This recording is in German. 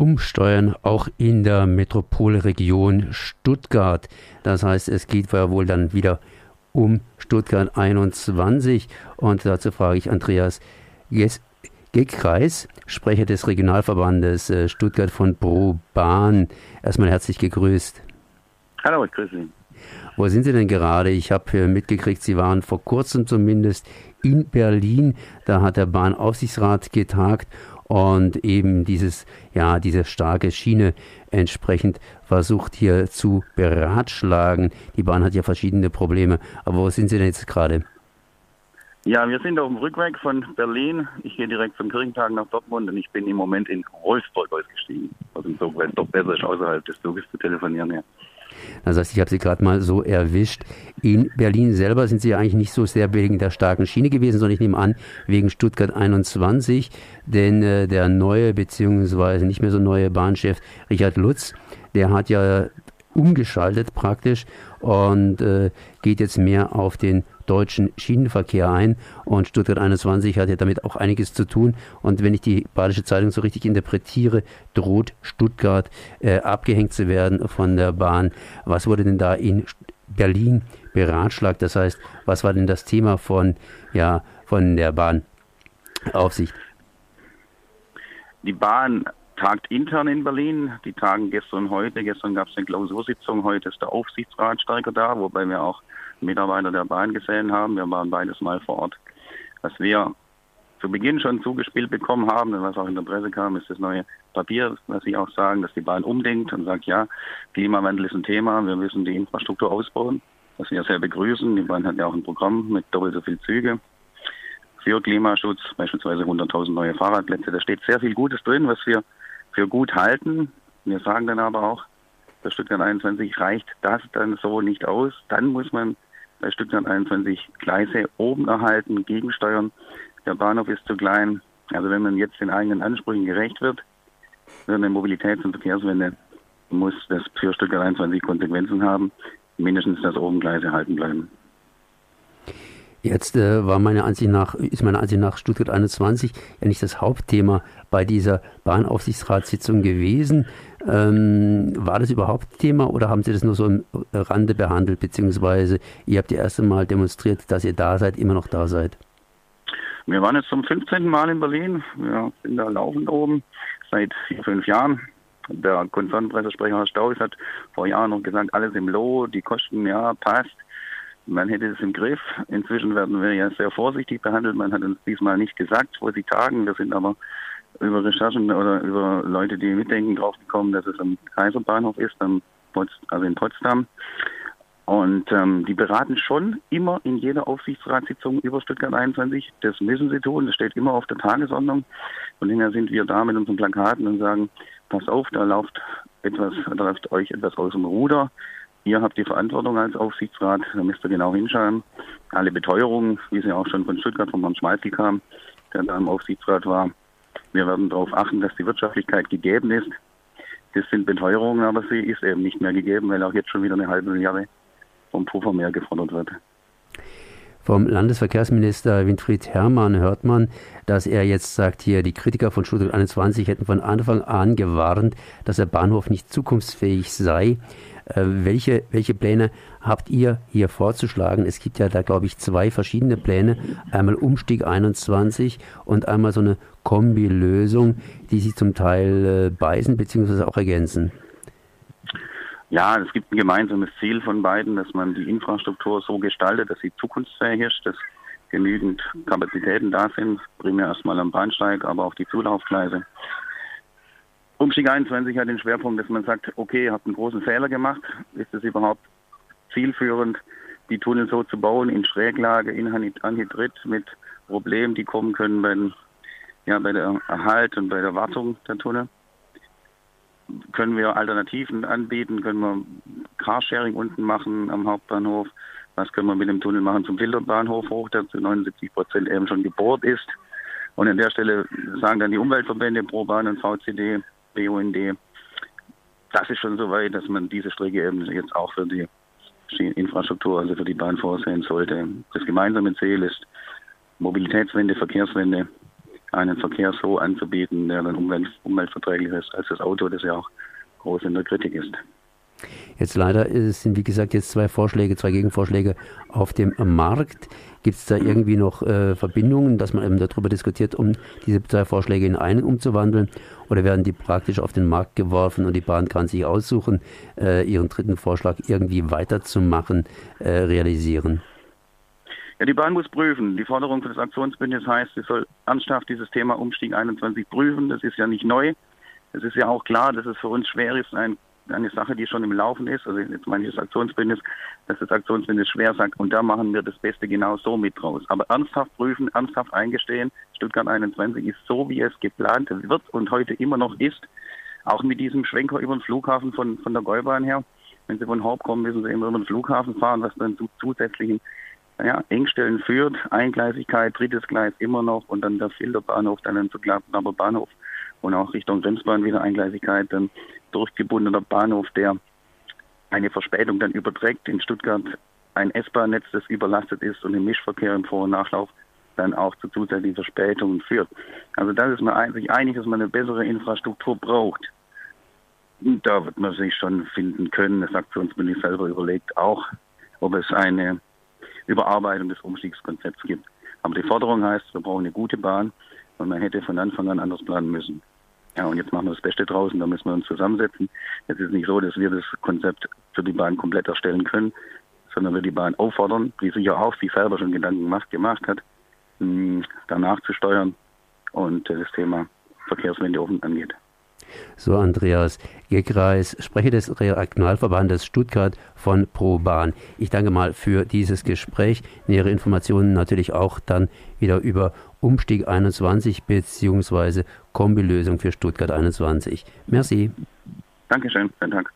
umsteuern, auch in der Metropolregion Stuttgart. Das heißt, es geht wohl dann wieder um Stuttgart 21 und dazu frage ich Andreas Gegkreis, Sprecher des Regionalverbandes äh, Stuttgart von Pro Bahn. Erstmal herzlich gegrüßt. Hallo, ich grüße Sie. Wo sind Sie denn gerade? Ich habe mitgekriegt, Sie waren vor kurzem zumindest in Berlin. Da hat der Bahnaufsichtsrat getagt und eben dieses, ja, diese starke Schiene entsprechend versucht hier zu beratschlagen. Die Bahn hat ja verschiedene Probleme. Aber wo sind Sie denn jetzt gerade? Ja, wir sind auf dem Rückweg von Berlin. Ich gehe direkt zum Kirchentag nach Dortmund und ich bin im Moment in Wolfsburg ausgestiegen. Was insofern doch besser ist, außerhalb des Zuges zu telefonieren. Ja. Das heißt, ich habe Sie gerade mal so erwischt. In Berlin selber sind Sie ja eigentlich nicht so sehr wegen der starken Schiene gewesen, sondern ich nehme an, wegen Stuttgart 21, denn äh, der neue beziehungsweise nicht mehr so neue Bahnchef Richard Lutz, der hat ja umgeschaltet praktisch und äh, geht jetzt mehr auf den deutschen Schienenverkehr ein. Und Stuttgart 21 hat ja damit auch einiges zu tun. Und wenn ich die Badische Zeitung so richtig interpretiere, droht Stuttgart äh, abgehängt zu werden von der Bahn. Was wurde denn da in Berlin beratschlagt? Das heißt, was war denn das Thema von, ja, von der Bahnaufsicht? Die Bahn tagt intern in Berlin. Die tagen gestern und heute. Gestern gab es eine Klausursitzung, heute ist der Aufsichtsrat stärker da, wobei wir auch Mitarbeiter der Bahn gesehen haben. Wir waren beides mal vor Ort. Was wir zu Beginn schon zugespielt bekommen haben und was auch in der Presse kam, ist das neue Papier, was Sie auch sagen, dass die Bahn umdenkt und sagt, ja, Klimawandel ist ein Thema, wir müssen die Infrastruktur ausbauen, was wir sehr begrüßen. Die Bahn hat ja auch ein Programm mit doppelt so viel Züge für Klimaschutz, beispielsweise 100.000 neue Fahrradplätze. Da steht sehr viel Gutes drin, was wir für gut halten. Wir sagen dann aber auch, bei Stuttgart 21 reicht das dann so nicht aus. Dann muss man bei Stuttgart 21 Gleise oben erhalten, gegensteuern. Der Bahnhof ist zu klein. Also wenn man jetzt den eigenen Ansprüchen gerecht wird, für eine Mobilitäts- und Verkehrswende, muss das für Stuttgart 21 Konsequenzen haben. Mindestens, dass oben Gleise erhalten bleiben. Jetzt äh, war meine Ansicht nach, ist meine Ansicht nach Stuttgart 21 ja nicht das Hauptthema bei dieser Bahnaufsichtsratssitzung gewesen. Ähm, war das überhaupt Thema oder haben Sie das nur so im Rande behandelt, beziehungsweise ihr habt ja erst einmal demonstriert, dass ihr da seid, immer noch da seid? Wir waren jetzt zum 15. Mal in Berlin. Wir sind da laufend oben seit vier, fünf Jahren. Der Konzernpressesprecher Herr Staus hat vor Jahren noch gesagt, alles im Loh, die Kosten, ja, passt man hätte es im Griff. Inzwischen werden wir ja sehr vorsichtig behandelt. Man hat uns diesmal nicht gesagt, wo sie tagen. Wir sind aber über Recherchen oder über Leute, die mitdenken, draufgekommen, dass es am Kaiserbahnhof ist, also in Potsdam. Und ähm, die beraten schon immer in jeder Aufsichtsratssitzung über Stuttgart 21. Das müssen sie tun. Das steht immer auf der Tagesordnung. Von daher sind wir da mit unseren Plakaten und sagen, pass auf, da läuft etwas, da läuft euch etwas aus dem Ruder. Ihr habt die Verantwortung als Aufsichtsrat, da müsst ihr genau hinschauen. Alle Beteuerungen, wie sie auch schon von Stuttgart von Herrn Schmalzl kam, der da im Aufsichtsrat war. Wir werden darauf achten, dass die Wirtschaftlichkeit gegeben ist. Das sind Beteuerungen, aber sie ist eben nicht mehr gegeben, weil auch jetzt schon wieder eine halbe Milliarde vom Puffer mehr gefordert wird. Vom Landesverkehrsminister Winfried Herrmann hört man, dass er jetzt sagt, hier die Kritiker von Stuttgart 21 hätten von Anfang an gewarnt, dass der Bahnhof nicht zukunftsfähig sei. Äh, welche, welche Pläne habt ihr hier vorzuschlagen? Es gibt ja da, glaube ich, zwei verschiedene Pläne. Einmal Umstieg 21 und einmal so eine Kombilösung, die sich zum Teil äh, beißen bzw. auch ergänzen. Ja, es gibt ein gemeinsames Ziel von beiden, dass man die Infrastruktur so gestaltet, dass sie zukunftsfähig ist, dass genügend Kapazitäten da sind, primär erstmal am Bahnsteig, aber auch die Zulaufgleise. Umstieg 21 hat den Schwerpunkt, dass man sagt, okay, ihr habt einen großen Fehler gemacht. Ist es überhaupt zielführend, die Tunnel so zu bauen, in Schräglage, in Anhydrit, mit Problemen, die kommen können bei, ja, bei der Erhalt und bei der Wartung der Tunnel? Können wir Alternativen anbieten? Können wir Carsharing unten machen am Hauptbahnhof? Was können wir mit dem Tunnel machen zum Filterbahnhof hoch, der zu 79 Prozent eben schon gebohrt ist? Und an der Stelle sagen dann die Umweltverbände ProBahn und VCD, BUND, das ist schon so weit, dass man diese Strecke eben jetzt auch für die Infrastruktur, also für die Bahn vorsehen sollte. Das gemeinsame Ziel ist Mobilitätswende, Verkehrswende einen Verkehr so anzubieten, der dann umwelt, umweltverträglicher ist als das Auto, das ja auch groß in der Kritik ist. Jetzt leider sind, wie gesagt, jetzt zwei Vorschläge, zwei Gegenvorschläge auf dem Markt. Gibt es da irgendwie noch äh, Verbindungen, dass man eben darüber diskutiert, um diese zwei Vorschläge in einen umzuwandeln? Oder werden die praktisch auf den Markt geworfen und die Bahn kann sich aussuchen, äh, ihren dritten Vorschlag irgendwie weiterzumachen, äh, realisieren? Ja, die Bahn muss prüfen. Die Forderung für das Aktionsbündnis heißt, sie soll ernsthaft dieses Thema Umstieg 21 prüfen. Das ist ja nicht neu. Es ist ja auch klar, dass es für uns schwer ist, ein eine Sache, die schon im Laufen ist, also jetzt meine ich das Aktionsbündnis, dass das Aktionsbündnis schwer sagt, und da machen wir das Beste genau so mit draus. Aber ernsthaft prüfen, ernsthaft eingestehen, Stuttgart 21 ist so, wie es geplant wird und heute immer noch ist, auch mit diesem Schwenker über den Flughafen von, von der Gäubahn her. Wenn Sie von Haupt kommen, müssen Sie immer über den Flughafen fahren, was dann zu zusätzlichen ja, Engstellen führt. Eingleisigkeit, drittes Gleis immer noch und dann der Filterbahnhof, dann ein Zuglabener Bahnhof und auch Richtung Grenzbahn wieder Eingleisigkeit. Dann durchgebundener Bahnhof, der eine Verspätung dann überträgt. In Stuttgart ein S-Bahn-Netz, das überlastet ist und im Mischverkehr im Vor- und Nachlauf dann auch zu zusätzlichen Verspätungen führt. Also da ist man sich einig, dass man eine bessere Infrastruktur braucht. Da wird man sich schon finden können. Das Aktionsbündnis selber überlegt auch, ob es eine Überarbeitung des Umstiegskonzepts gibt. Aber die Forderung heißt, wir brauchen eine gute Bahn und man hätte von Anfang an anders planen müssen. Ja, und jetzt machen wir das Beste draußen, da müssen wir uns zusammensetzen. Es ist nicht so, dass wir das Konzept für die Bahn komplett erstellen können, sondern wir die Bahn auffordern, die sich ja auch sich selber schon Gedanken gemacht, gemacht hat, hm, danach zu steuern und das Thema Verkehrswende offen angeht. So Andreas Gekreis, Sprecher des Regionalverbandes Stuttgart von ProBahn. Ich danke mal für dieses Gespräch. Nähere Informationen natürlich auch dann wieder über Umstieg 21 bzw. Kombilösung für Stuttgart 21. Merci. Dankeschön. Vielen Dank.